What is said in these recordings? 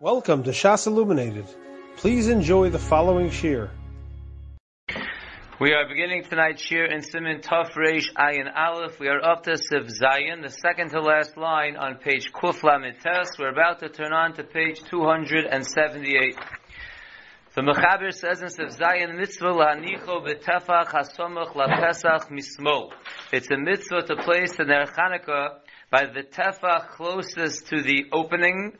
Welcome to Shas Illuminated. Please enjoy the following shir. We are beginning tonight's shir in Siman Tov Reish Ayin Aleph. We are up to Siv Zayin, the second to last line on page Kuf Tes. We're about to turn on to page 278. The Mechaber says in Siv Zayin, Mitzvah la'anicho b'tefach hasomach la'pesach mismo. It's a mitzvah to place the Ner by the tefach closest to the opening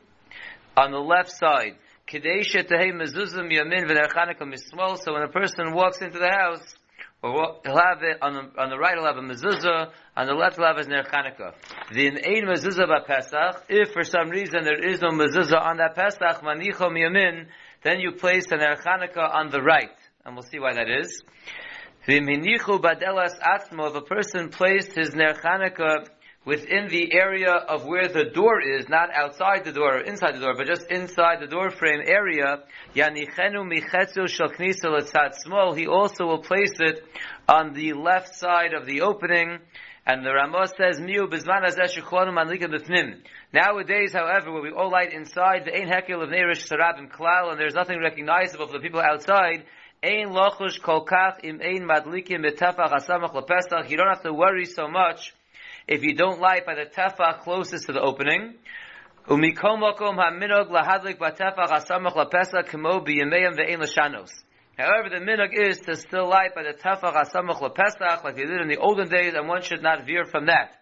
on the left side. Kadesha tehei mezuzim yamin v'nerchanika mismol. So when a person walks into the house, or he'll have it on the, on the right, he'll have a mezuzah. On the left, he'll have his nerchanika. The ein mezuzah ba Pesach. If for some reason there is no mezuzah on that Pesach, manicho yamin, then you place the nerchanika on the right, and we'll see why that is. The V'minichu badelas atzmo. If a person placed his nerchanika within the area of where the door is, not outside the door or inside the door, but just inside the door frame area, Yanichenu michetzu small, he also will place it on the left side of the opening, and the Ramah says, Miu. Nowadays, however, where we all light inside, the ain hekel of neirish sarabim klal, and there's nothing recognizable for the people outside, ein lochush kolkach im ein madlikim betafach asamach lepesach, you don't have to worry so much if you don't light by the tefach closest to the opening. However, the minog is to still light by the tefach asamach lapesach like they did in the olden days, and one should not veer from that.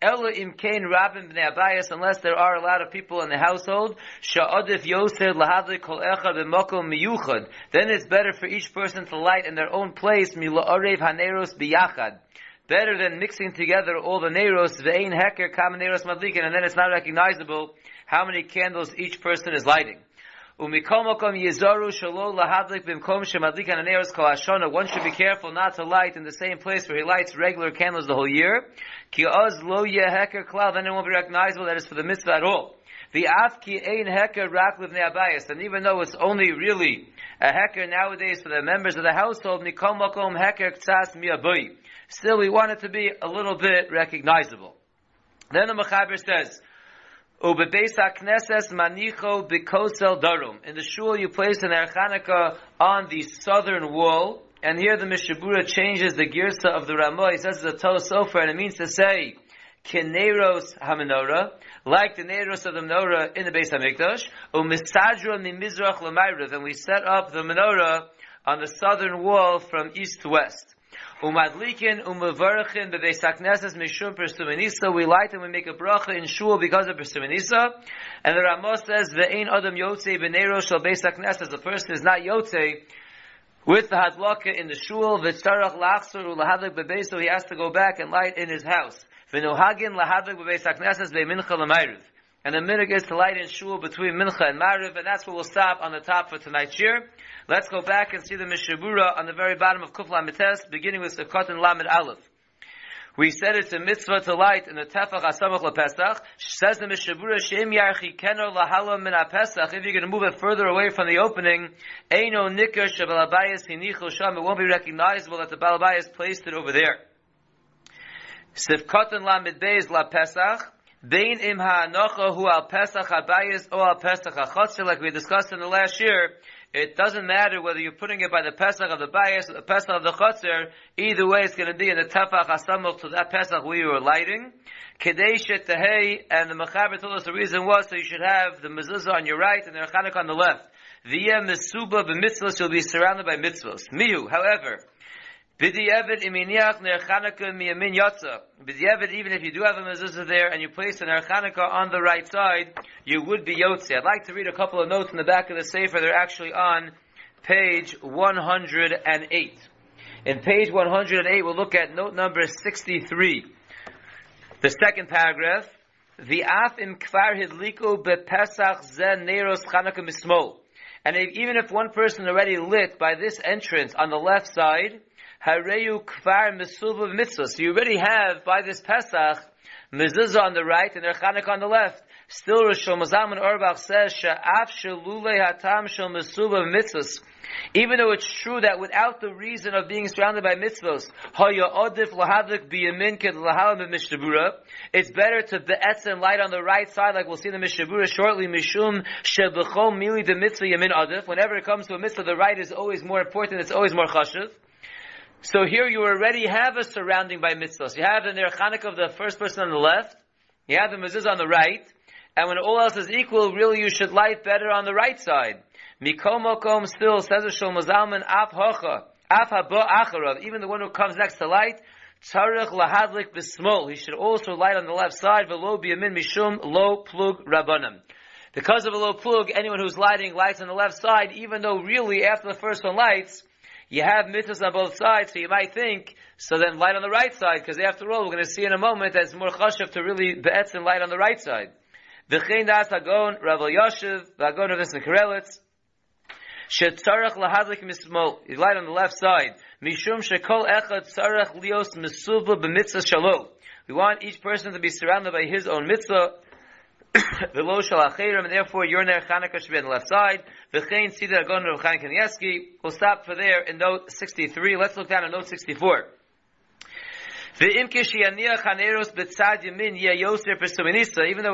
Ella im kain rabin b'nei abayas, unless there are a lot of people in the household, sha'odif yosed lahadlik kol echad b'mokom miyuchad. Then it's better for each person to light in their own place, mila'orev haneros biyachad better than mixing together all the neros, ve'ein heker, common neros madlikin, and then it's not recognizable how many candles each person is lighting. Umikomokom yezaru shalo lahadlik bimkom shemadlikan aneros kol hashona. One should be careful not to light in the same place where he lights regular candles the whole year. Ki oz lo yeheker klal, then it won't be recognizable that it's for the mitzvah at all. The afki ein heker rak livnei abayis, and even though it's only really a heker nowadays for the members of the household, nikomokom heker ktsas miyaboy. Still, we want it to be a little bit recognizable. Then the Mechaber says, Ubebeis manicho darum. In the shul, you place an erchanika on the southern wall, and here the Mishabura changes the girsa of the Ramah. He says it's a Tos Sofer, and it means to say, Keneros HaMenorah, like the Neros of the menorah in the Beis HaMikdash, Umisadra Mimizrach L'mayrav, and we set up the menorah on the southern wall from east to west. Umadlikin umavarachin bebeis hakneses mishum persumenisa. We light and we make a bracha in shul because of persumenisa. And the Ramos says ve'ein adam yotze b'neiro shal beis hakneses. The person is not yotze with the hadlaka in the shul. V'tzarach lachsur ulahadlik bebeis. So he has to go back and light in his house. V'nohagin lahadlik bebeis hakneses ve'mincha l'mayriv. And the minig to light in shul between mincha and mariv, and that's where we'll stop on the top for tonight's year. Let's go back and see the Mishabura on the very bottom of Kuf Lamites, beginning with Sukkot and Lamed Aleph. We said it's a mitzvah to light in the Tefach Asamach LaPesach. Says the Mishabura, Shem Yarchi Keno Lahalam Min Pesach. If you're going to move it further away from the opening, Eino Nikar Shabalabayas Hinichel Sham. It won't be recognizable that the Balabayas placed it over there. Sifkot and Lamed Beis LaPesach. Bein im ha'anocha hu al Pesach habayis or al Pesach ha'chotzer, like we discussed in the last year, it doesn't matter whether you're putting it by the Pesach of the Bayis or the Pesach of the Chotzer, either way it's going to be in the Tefach HaSamuch to that Pesach we were lighting. Kadesh Tehei, and the Mechaber told us the reason was so you should have the mezuzah on your right and the Chanukah on the left. Via Mesuba b'mitzvahs, you'll be surrounded by mitzvahs. Miu, however, B'di'evet iminiach ner Chanukah miyamin yotza. B'di'evet, even if you do have a mezuzah there and you place an Chanukah on the right side, you would be yotze. I'd like to read a couple of notes in the back of the Sefer. They're actually on page 108. In page 108, we'll look at note number 63. The second paragraph. The af im kvar hidliko bepesach zen neros Chanukah mismol. And if, even if one person already lit by this entrance on the left side, Hareyu kvar mitzvah. So you already have by this Pesach mezuzah on the right and Chanukah on the left. Still, Rishon Mazaman Orbach says, Sha'af shalule hatam shel mesuba mitzvahs. Even though it's true that without the reason of being surrounded by mitzvahs, it's better to be'etz and light on the right side, like we'll see in the Mishabura shortly, mishum shebechol mili de mitzvah yamin adif. Whenever it comes to a mitzvah, the right is always more important, it's always more chashiv. So here you already have a surrounding by mitzvahs. You have the Chanukah of the first person on the left, you have the mezuzah on the right, and when all else is equal, really you should light better on the right side. Mikomokom still says a Shlomo Zalman af hocha af haba acharav. Even the one who comes next to light, tzarich lahadlik b'smol. He should also light on the left side. V'lo biyamin mishum lo plug rabbanim. Because of a low plug, anyone who's lighting lights on the left side, even though really after the first one lights, you have mitzvahs on both sides, so you might think, so then light on the right side, because after all, we're going to see in a moment that it's more chashav to really be'etz and light on the right side. V'chein das hagon, Rav Yashiv, v'hagon of Nissen Karelitz, shetzarach lahadlik mismol, light on the left side, mishum shekol echad tzarach lios mesuva b'mitzvah shalom. We want each person to be surrounded by his own mitzvah, V'lo shal achirim, and therefore your ner Chanukah should be on the left side. V'chein sidar agon Rav Chaim Kanievsky. We'll stop for there in note 63. Let's look down at note 64. Even though we're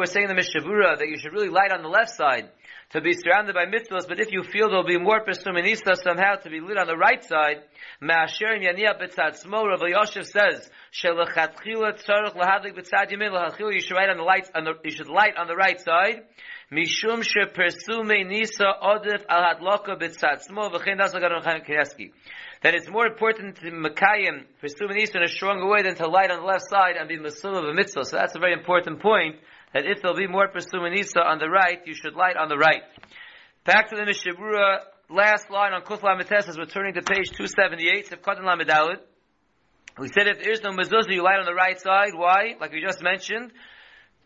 saying in the Mishavura that you should really light on the left side to be surrounded by mitzvahs, but if you feel there'll be more pesuminista somehow to be lit on the right side, Ma'asher Yaniyah B'tzad Smo, Rav Yoshev says, Shelachatchila Tzarech Lahadik B'tzad Yamin, Lachachila, you should light on the light, on the, you should light on the right side, Mishum She Persume Nisa Odif Al Hadloka B'tzad Smo, V'chein Das Lagadon Kanievsky that it's more important to Makayim, pursue an in a stronger way than to light on the left side and be Masul of a mitzvah. So that's a very important point, that if there'll be more pursue Isa on the right, you should light on the right. Back to the Mishabura, last line on Kuf Lamites as we're turning to page 278, Sefkatan Lamedalid. We said if there is no mezuzah, you light on the right side. Why? Like we just mentioned,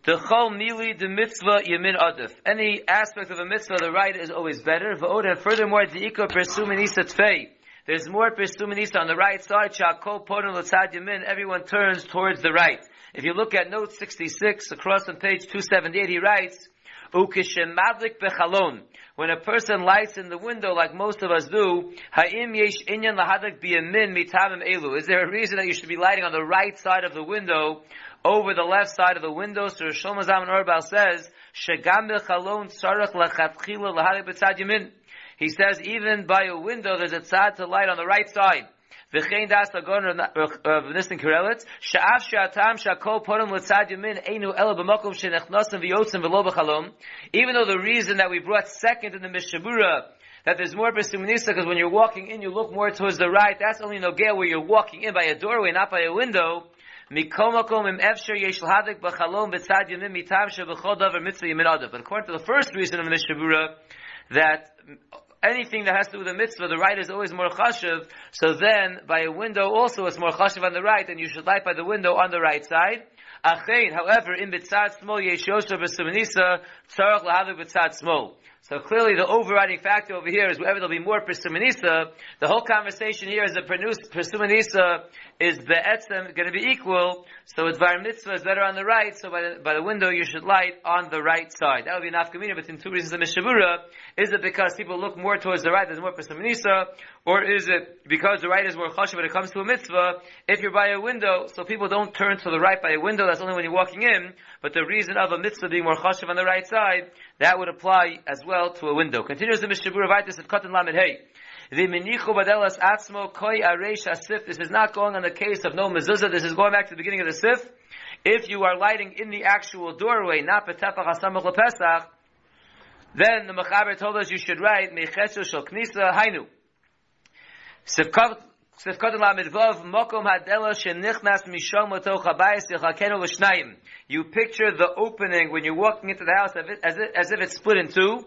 the chol mili the mitzvah yamin adif. Any aspect of a mitzvah, the right is always better. And furthermore, the ikka pursue isa tfei. There's more Pesuminisa on the right side. Shakol Podon Latzad Yamin. Everyone turns towards the right. If you look at note 66 across on page 278, he writes, bechalon. When a person lights in the window, like most of us do, ha'im yesh inyan lahadak biyamin mitamim elu. Is there a reason that you should be lighting on the right side of the window over the left side of the window? So Shlomo Zalman Auerbach says, shegam bechalon tzarech lachatchila lahadak b'tzad yamin. He says even by a window there's a tzad to light on the right side. V'chein das agon of Nissen Karelitz, sha'af sha'atam sha'kol porim l'tzad yamin einu ela she'nechnosim v'yotzim v'lo b'chalom. Even though the reason that we brought second in the Mishabura that there's more Besuminisa because when you're walking in, you look more towards the right. That's only no gale where you're walking in by a doorway, not by a window. But according to the first reason of the Mishabura, that anything that has to do with a mitzvah, the right is always more chashiv. So then, by a window also, it's more chashiv on the right, and you should light by the window on the right side. Achein, however, in bitzad small yesh yosher b'sumanisa, tzarach lahavu bitzad small. So clearly the overriding factor over here is wherever there'll be more Persumanisa, the whole conversation here is that Persumanisa is the etzem going to be equal, so it's Var Mitzvah is better on the right, so by the, by the window you should light on the right side. That would be an afkamina between two reasons of Mishabura. Is it because people look more towards the right, there's more Persumanisa, or is it because the right is more chashav when it comes to a mitzvah? If you're by a window, so people don't turn to the right by a window, that's only when you're walking in, but the reason of a mitzvah being more chashav on the right side, that would apply as well to a window. Continues the Mishabura Vaitis of Katan Lamed Hey. This is not going on the case of no mezuzah. This is going back to the beginning of the sif. If you are lighting in the actual doorway, not betefach hasamach lepesach, then the mechaber told us you should write mecheshu shel knisa hainu. You picture the opening when you're walking into the house as if, as if it's split in two.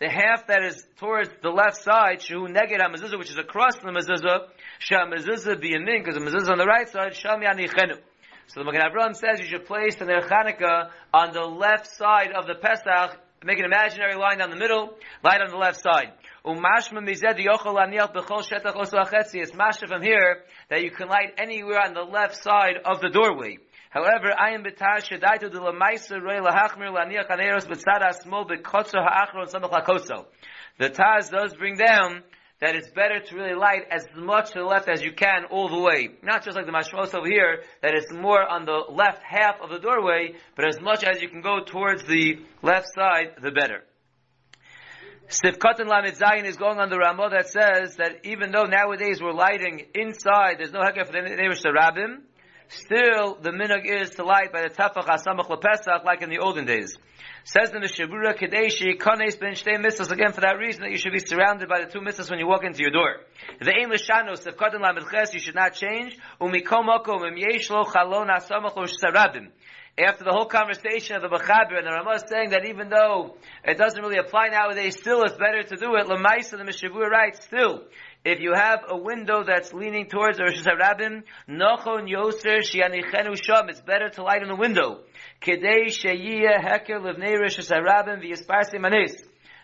The half that is towards the left side, Shu Neged HaMezuzah, which is across the Mezuzah, Shah Mezuzah Biyamin, because the Mezuzah on the right side, Sham Yanichenu. So the Magen Avraham says you should place the Ner Chanukah on the left side of the Pesach, make an imaginary line down the middle, light on the left side. Umashma mized yochol aniach b'chol shetach osu achetzi. It's mashma from here that you can light anywhere on the left side of the doorway. However, I am betash shadaitu de lamaisa rei lahachmir laniach haneros b'tzad asmol b'kotzo ha'achron samach lakoso. The Taz does bring down that it's better to really light as much to the left as you can all the way. Not just like the mashmos over here, that it's more on the left half of the doorway, but as much as you can go towards the left side, the better. Sifkat and Lamed Zayin is going on the Ramah that says that even though nowadays we're lighting inside, there's no heker for the to Rabbim, still the minhag is to light by the Tafach HaSamach LePesach like in the olden days. Says the Mishabura Kadeshi, Kanes ben Shtei Mitzvahs, again for that reason that you should be surrounded by the two mitzvahs when you walk into your door. The Ein Lashano, Sifkat and Lamed Ches, you should not change, Umikom Okom, Im Yesh Lo Chalon after the whole conversation of the Mechaber, and the Ramah is saying that even though it doesn't really apply nowadays, still it's better to do it. Lamaisa, the Mishavur writes, still, if you have a window that's leaning towards Rosh Hashanah, Nochon Yoser Shianichenu Sham, it's better to light in the window. Kedei Sheyiyah Heker Livnei Rosh Hashanah V'yisparsi Manis.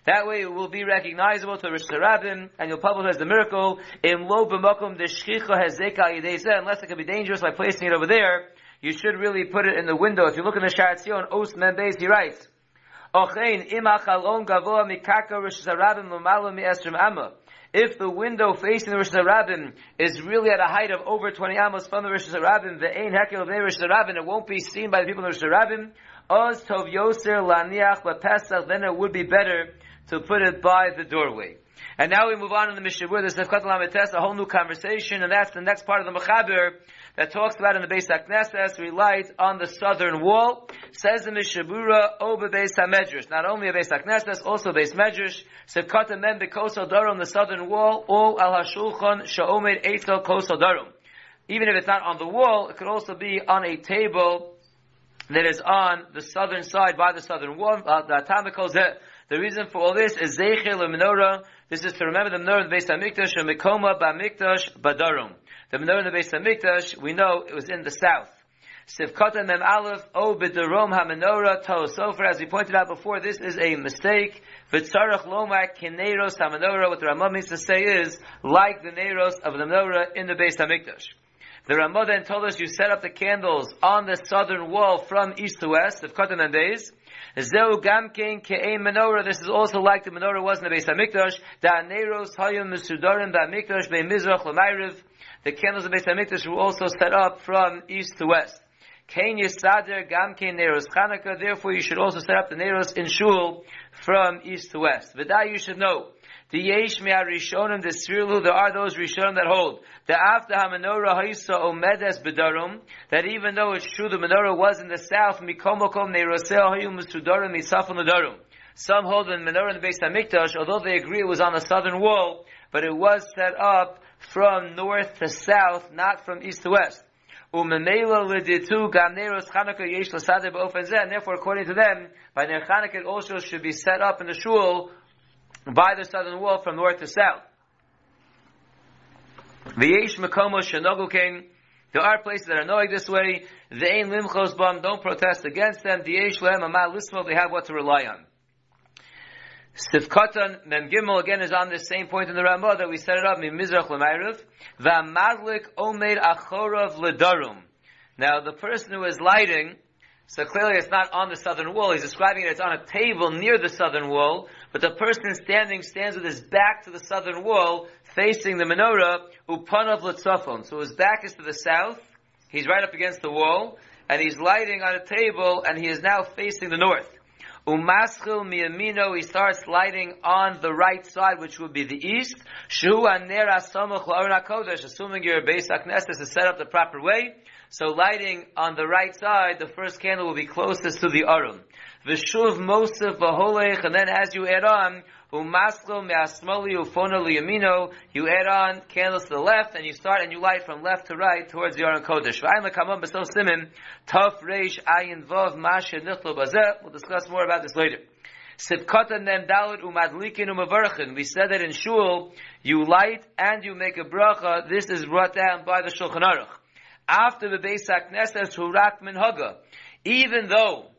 That way it will be recognizable to Rosh Hashanah, and you'll publish the miracle, in lo b'mokum de shchicha hezeka unless it could be dangerous by placing it over there, you should really put it in the window. If you look in the Sharatzion, Os Membeis, he writes. If the window facing the Rosh Hashanah is really at a height of over 20 amos from the Rosh Hashanah, the ein hekel of Rosh Hashanah, it won't be seen by the people in the Rosh Hashanah. Oz tov yoser laniach lepesach, then it would be better to put it by the doorway. And now we move on in the Mishabur, the Sefkat Lametes, a whole new conversation, and that's the next part of the Mechaber, that talks about in the Beis we light on the southern wall, says the Mishabura, Oba Beis HaMedrash. Not only a Beis HaKnesses, also Beis Medrash, Sefkat Mem Bekoso Darum, the southern wall, all Al HaShulchan, Sha'omed Eitel Koso Darum. Even if it's not on the wall, it could also be on a table that is on the southern side by the southern wall. Uh, the Atamikos, the reason for all this is Zeichel Menorah. This is to remember the Menorah of the Beis HaMikdash, and Mikoma Ba'Mikdash Badarum. The menorah in the Beis Hamikdash, we know it was in the south. Sivkata Mem Aleph, O B'Darom HaMenorah Toho Sofer, as we pointed out before, this is a mistake. V'tzarech Lomak Kineros HaMenorah, what the Ramah means to say is, like the Neros of the menorah in the Beis Hamikdash. The Ramah then told us you set up the candles on the southern wall from east to west, Katan and days. Zeu gamkein ke'ein menorah. This is also like the menorah was in the Beis Hamikdash. Da neros hayim mesudarim ba'mikdash be'mizrach l'mayriv. The candles of Beis Hamikdash were also set up from east to west. Kain Yisader Gam Kain Chanukah. Therefore, you should also set up the Neros in Shul from east to west. V'day you should know. The Yesh Rishonim, the Srilu, there are those Rishonim that hold. The After HaMenorah Haisa Omedes Bedarum, that even though it's true the menorah was in the south, Mikomokom Neirosel Hayum Sudarim Misafon Darum. Some hold the menorah in the Beis Hamikdash, although they agree it was on the southern wall, but it was set up from north to south, not from east to west. And therefore, according to them, by Ner Chanukah it also should be set up in the shul by the southern wall from north to south. V'yesh makomo shenogu there are places that are knowing this way. The ain limchos bam, don't protest against them. The yesh lehem amal lismo, they have what to rely on. Sifkatan Mem Gimel again is on the same point in the Ramah that we set it up in Mizrach L'Mayrav. V'amadlik Omeid Achorav L'Darum. Now the person who is lighting, so clearly it's not on the southern wall. He's describing it. It's on a table near the southern wall, but the person standing stands with his back to the southern wall, facing the menorah. Upanav L'Tzafon. So his back is to the south. He's right up against the wall, and he's lighting on a table, and he is now facing the north. Umaschil miyamino, he starts lighting on the right side, which would be the east. Shu aner asamuch kodesh, assuming your base Knesset is set up the proper way. So lighting on the right side, the first candle will be closest to the arum. V'shuv mosef v'holech, and then as you add on, Umaslo me'asmoli ufona liyamino. You add on candles to the left, and you start and you light from left to right towards the Aron Kodesh. V'ayim lekamam b'so simin taf reish ayin vav masha nichlo bazeh. We'll discuss more about this later. Sivkata nem dalit umadlikin umavarchin. We said that in shul, you light and you make a bracha. This is brought down by the Shulchan Aruch. After the Beis HaKnesses, hurak min haga. Even though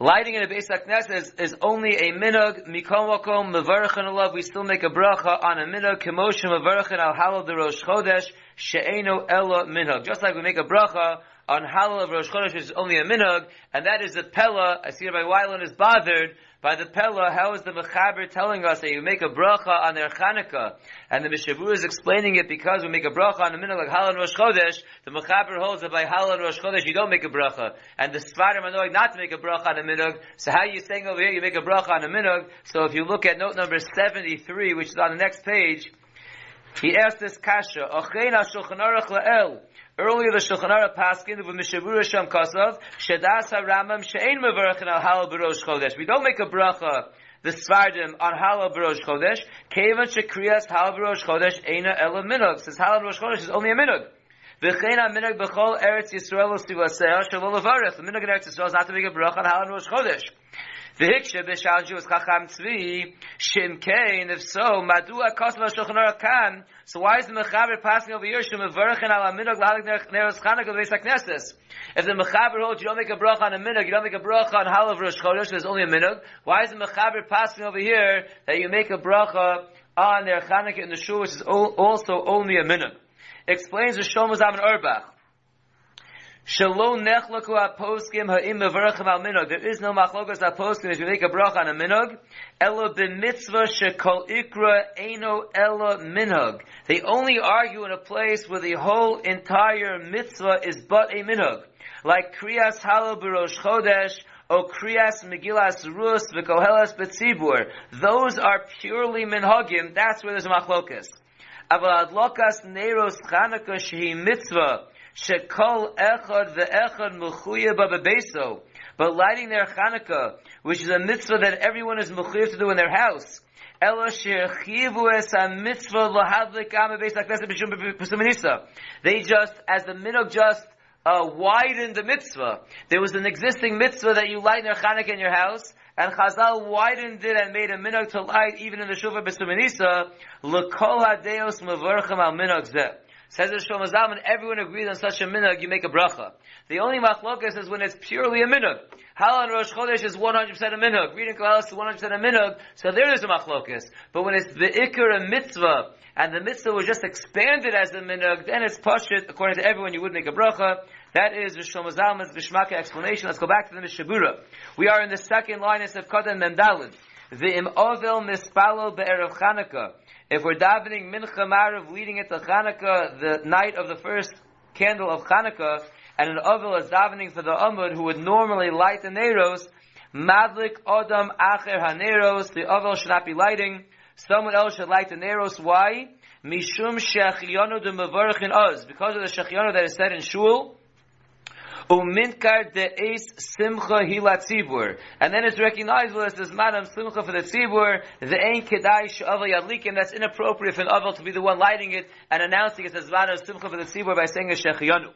Lighting in a Beis HaKnesses is, is only a minog, mikom wakom, mevarachan alav, we still make a bracha on a minog, kemoshim mevarachan al halal de rosh chodesh, she'eno ela minog. Just like we make a bracha on Halal of Rosh Chodesh, which is only a minhag, and that is the Pella. I see Rabbi Weiland is bothered by the Pella, how is the Mechaber telling us that you make a bracha on their Chanukah? And the Mishavu is explaining it because we make a bracha on a minhag like Halal Rosh Chodesh, the Mechaber holds that by Halal Rosh Chodesh you don't make a bracha. And the Svarim are knowing not to make a bracha on a minhag. So how are you saying over here you make a bracha on a minhag? So if you look at note number 73, which is on the next page, he asked this kasha, Ochein Shulchan Aruch La'el. Earlier the Shulchan Aruch paskin with Mishavura Sham Kosov, Shedas HaRamam Mevarachin Al Halal B'Rosh Chodesh. We don't make a bracha, the Svardim, on Halal B'Rosh Chodesh. Kevan Shekriyas Halal B'Rosh Chodesh Eina Ela Minog. Says Halal B'Rosh Chodesh is only a Minog. V'chein b'chol Eretz Yisrael. The minog in Eretz Yisrael is not to make a bracha on Halal Rosh Chodesh. V'hikshe b'shalju is chacham tzvi, shimkein, if so, madua kosav ha-shulchan aruch kan, so why is the mechaber passing over here, shem mevarachin al ha-minog l'halik neros chanukah v'beis ha-knesses? If the mechaber holds you don't make a bracha on a minog, you don't make a bracha on Halav Rosh Chodesh, there's only a minog, why is the mechaber passing over here that you make a bracha on their chanukah in the shul, which is also only a minog? Explains the Shlomo Zalman Auerbach. Shalom minog. There is no machlokos aposkim if you make a brach on a minog. Elo b'mitzvah shekol ikra eino elo minog. They only argue in a place where the whole entire mitzvah is but a minog. Like kriyas halo b'rosh chodesh, or kriyas megillas rus v'kohelas betzibur. Those are purely minhagim. That's where there's a machlokas. Aval adlokas neros chanukah shehi mitzvah. Shekol echad ve'echad mechuyev bebeso. But lighting their Chanukah, which is a mitzvah that everyone is mechuyev to do in their house. They just, as the minog just uh, widened the mitzvah. There was an existing mitzvah that you light their Chanukah in your house, and Chazal widened it and made a minog to light even in the Shuvah B'Suminisa, l'kol hadeos mevorchem al minog zeh. Says the Shlomo Zalman, everyone agrees on such a minhag, you make a bracha. The only machlokas is when it's purely a minhag. Halal and Rosh Chodesh is 100% a minhag. Reading Koheles is 100% a minhag, so there is a machlokas. But when it's the ikar a mitzvah, and the mitzvah was just expanded as a minhag, then it's pashit, according to everyone, you would make a bracha. That is the Shlomo Zalman's Geshmaka explanation. Let's go back to the Mishabura. We are in the second line of Sevkot and Mendalid. The im ovel mispalo be'erev Chanukah. If we're davening mincha marav leading it to Chanukah, the night of the first candle of Chanukah, and an ovel is davening for the Amud who would normally light the Neros, madlik odam acher haneros, the ovel should not be lighting, someone else should light the Neros. Why? Mishum shechionu de mevarachin oz. Because of the shechionu that is said in shul, Uminkar de eis simcha hilat tzibur. And then it's recognizable as this madam simcha for the tzibur, the ein kedai she'avel yadlikim, that's inappropriate for an avel to be the one lighting it and announcing it as madam simcha for the tzibur by saying a shechianu.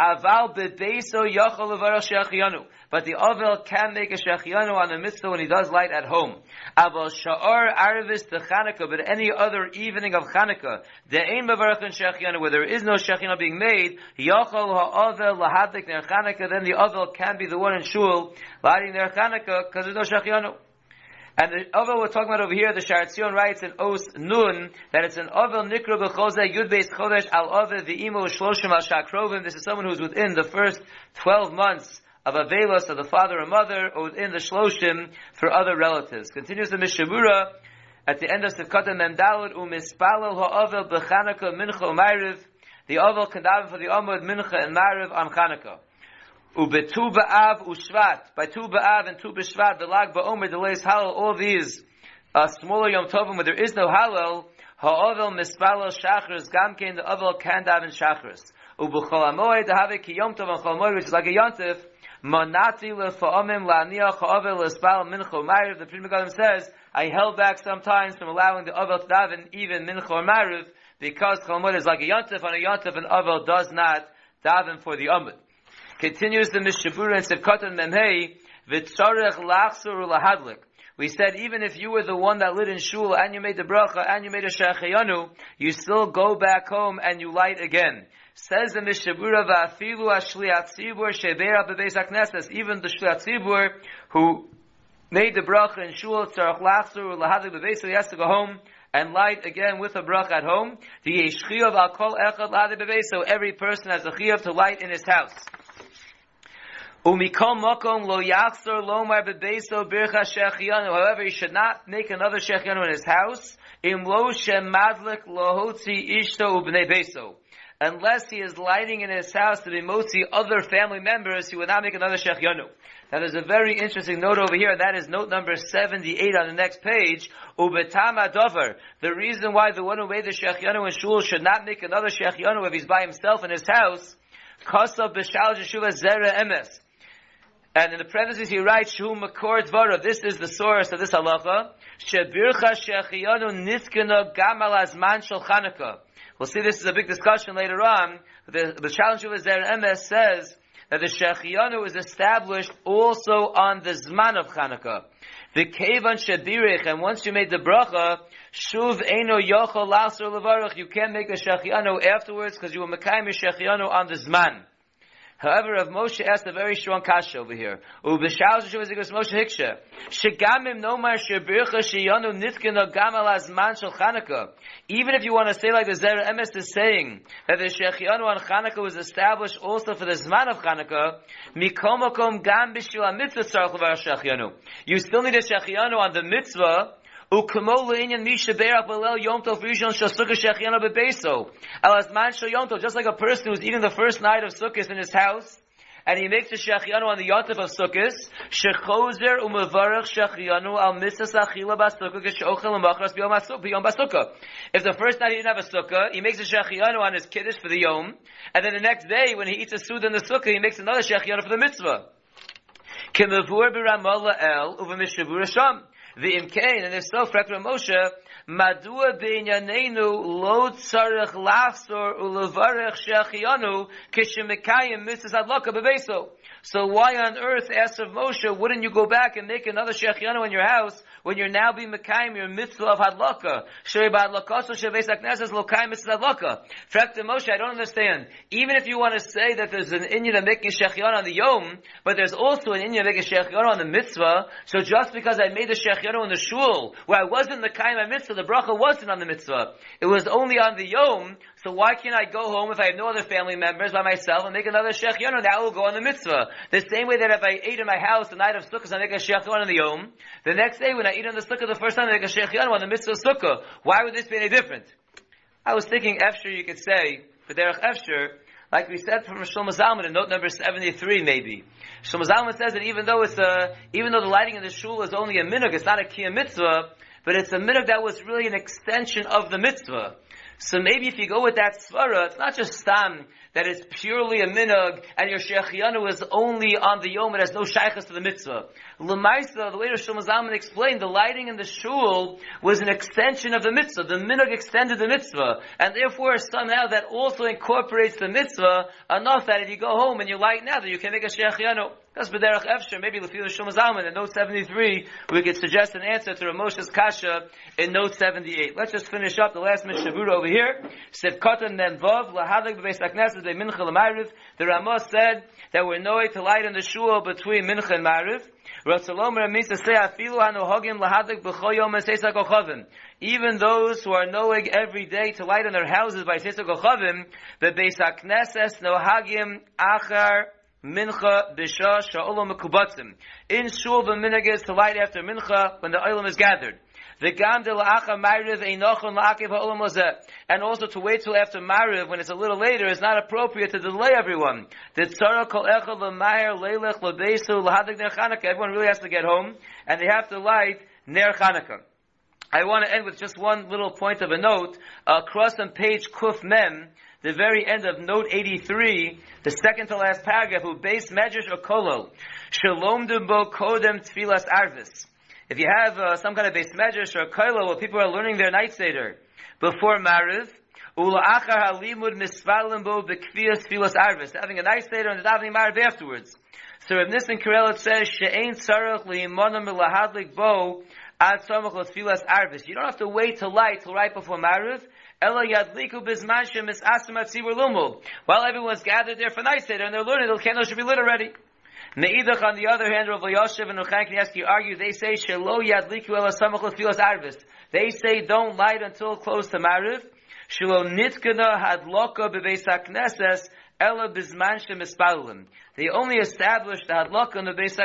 Aval bebeso yachol levarach shechianu. But the Avel can make a shechianu on the mitzvah when he does light at home. Aval sha'ar arvis the Chanukah, but any other evening of Chanukah, the ein mevarach shechianu, where there is no shechianu being made, yachol ha'avel lahadik their Chanukah, then the Avel can be the one in shul lighting their Chanukah because there's no shechianu. And the Ovel we're talking about over here, the Sharatzion writes in Os Nun, that it's an Ovel Nikra B'choze Yud Beis Chodesh Al Ovel V'imo Shloshim Al Shakrovim. This is someone who's within the first 12 months of Avelos of the father or mother, or within the Shloshim for other relatives. Continues the Mishabura, at the end of Sivkot and Memdalad, Umispalel Ha'ovel B'chanukah Mincha Umayriv, the Ovel can daven for the Amud Mincha and Mariv on Chanukah. Ubetu ba'av ushvat. By tu ba'av and tu b'shvat, the lag ba'omer, the leis halal, all these uh, smaller yom tovim where there is no halal, ha'ovel mispalo shachris, gamkein, the ovel can daven shachris. Ubuchol the have ki yom tov chol which is like a yontif, monati lefa'omim la'aniach ha'ovel l'spal mincho mariv. The Pri Megadim says, I held back sometimes from allowing the ovel to daven even mincho or mariv, because chol is like a yontif, and a yontif and ovel does not daven for the amud. Continues the Mishabura and Sevkot and Memhei, V'tzarech lachsur lahadlik. We said even if you were the one that lit in shul and you made the bracha and you made a shachayanu, you still go back home and you light again. Says the Mishabura va'afilu ashliat tzibur shebeira bebeis hakneses. Even the shliat tzibur who made the bracha in shul tzarech lachsur lahadlik bebeis, so he has to go home and light again with a bracha at home. The yeshchiyav al kol echad so every person has a chiyav to light in his house. Umikom makom lo yachzor bebeso bircha. However, he should not make another shechianu in his house. Im lo shemadlik lohotzi ishto ubnei beso. Unless he is lighting in his house to be motzi other family members, he would not make another shechianu. Now there's a very interesting note over here, that is note number 78 on the next page. Ubetama dover. The reason why the one who made the shechianu in shul should not make another shechianu if he's by himself in his house, Kosav b'shal jeshuva zera emes. And in the parentheses he writes, Shu makor dvara. This is the source of this halacha. Shebircha shechiyanu niskana gamal azman shel Chanukah. We'll see this is a big discussion later on. The, the challenge of Zera Emes says that the shechiyanu is established also on the zman of Chanukah. The kevan shebirich, and once you made the bracha, shuv eno yochel lasur levarach, you can't make a shechiyanu afterwards because you were mekayim shechiyanu on the zman. However, Rav Moshe asked a very strong kasha over here. Moshe Hiksha. Shel Chanukah. Even if you want to say like the Zera Emes is saying, that the Shechianu on Chanukah was established also for the Zman of Chanukah, mikomokom gam b'shil mitzvah tzarech levar. You still need a Shechianu on the mitzvah, Ukamo le'inyan misha be'ach v'lel yom tov rishon shal sukkah shechianu bebeso. Al azman shal yom tov, just like a person who's eating the first night of sukkah in his house, and he makes a shechianu on the yontif of sukkah, shechozer umevarach shechianu al misas. If the first night he didn't have a sukkah, he makes a shechianu on his kiddush for the yom, and then the next day when he eats a suda in the sukkah, he makes another shechianu for the mitzvah. The imkain, and if so, Frekra Moshe, Madua b'inyanenu lo tzarech lachsor ulevarech shechianu kishemekayim mitzvah adloka bebeso. So why on earth, asked of Moshe, wouldn't you go back and make another shechianu in your house when you're now being mekayim your mitzvah of hadlaka? Shrei ba'adlakaso sheves aknesses lokayim mitzvah hadlaka. Frekta Moshe, I don't understand. Even if you want to say that there's an inyan of making shechianu on the yom, but there's also an inyan of making shechianu on the mitzvah, so just because I made a shechianu in the shul, where I wasn't the kaim mitzvah, the bracha wasn't on the mitzvah. It was only on the yom, so why can't I go home if I have no other family members by myself and make another shechianu? That will go on the mitzvah. The same way that if I ate in my house the night of Sukkot, I make a shechianu on the yom. The next day when I eat on the Sukkah the first time, I make a shechianu on the mitzvah Sukkah. Why would this be any different? I was thinking, Efsher, you could say, for Derech Efsher, like we said from Shlomo Zalman in note number 73 maybe. Shlomo Zalman says that even though it's a, even though the lighting in the shul is only a minhag, it's not a kiyah mitzvah, but it's a minhag that was really an extension of the mitzvah. So maybe if you go with that svara, it's not just stam that it's purely a minhag and your shechianu is only on the yom, it has no shaykhs to the mitzvah. Lemaisa, the way Shlomo Zalman explained, the lighting in the shul was an extension of the mitzvah. The minhag extended the mitzvah, and therefore somehow that also incorporates the mitzvah enough that if you go home and you light now, that you can make a shechianu. That's B'derech Efsher, maybe Lefila Shlomo Zalman in note 73, we could suggest an answer to Ramosha's Kasha in note 78. Let's just finish up the last Mishavura over here. Said Katan then Vav, Lahadak B'Beis HaKnesset, Be Mincha L'Mariv. The Ramah said that we're knowing to light in the shul between Mincha and Mariv. Ratzalomer means to say, Afilu hanohogim lahadik b'chol yom kochavim. Even those who are knowing every day to light in their houses by seisa kochavim, the Beis HaKnesses nohagim achar mincha b'shah sha'olam mekubatzim. In shul minhag to light after mincha when the olam is gathered. The gam de la'acha ma'ariv einochon la'akiv ha'olam hazeh. And also to wait till after ma'ariv when it's a little later is not appropriate to delay everyone. The tzara kol echel v'maher leilech lebesu lahadik ner Chanukah. Everyone really has to get home and they have to light ner Chanukah. I want to end with just one little point of a note. Across on page Kuf Mem, the very end of note 83, the second to last paragraph, who base medrash or kolol, shalom bo kodem tfilas arvis. If you have uh, some kind of base medrash or kolol where people are learning their night seder before mariv, ula achar halimud misvalim bo bekviyas tfilas arvis, having a night seder and davening mariv afterwards. So Rav Nissen Karel says, she'ain tzarech li'imonam lahadlik bo ad samach tfilas arvis. You don't have to wait till light till right before mariv. While everyone's gathered there for night seder and they're learning, the candle should be lit already. Neidach, on the other hand, Rav Yoshev and Ruchain Kanievsky argue, they say, Shelo yadliku ela samach lefilas arvis. They say, don't light until close to Mariv. Shelo nitkana hadloka bebeis hakneses Ella Bisman Shemispalim. They only established the Hadlaka in the Beis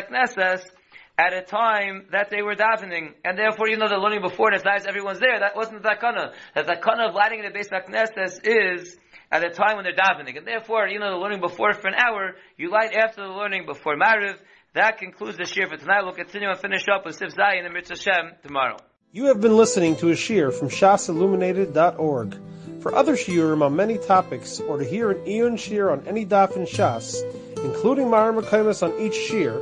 at a time that they were davening, and therefore, you know, the learning before, and as nice everyone's there, that wasn't the takana. The takana of lighting in the Beis HaKnesses is at a time when they're davening, and therefore, you know, the learning before for an hour, you light after the learning before Mariv. That concludes the shir for tonight. We'll continue and finish up with Sif Zayin and Mitzvah Shem tomorrow. You have been listening to a shir from shasilluminated.org. For other shiurim on many topics, or to hear an Eon shir on any daf in Shas, including Mara Makaimas on each shir,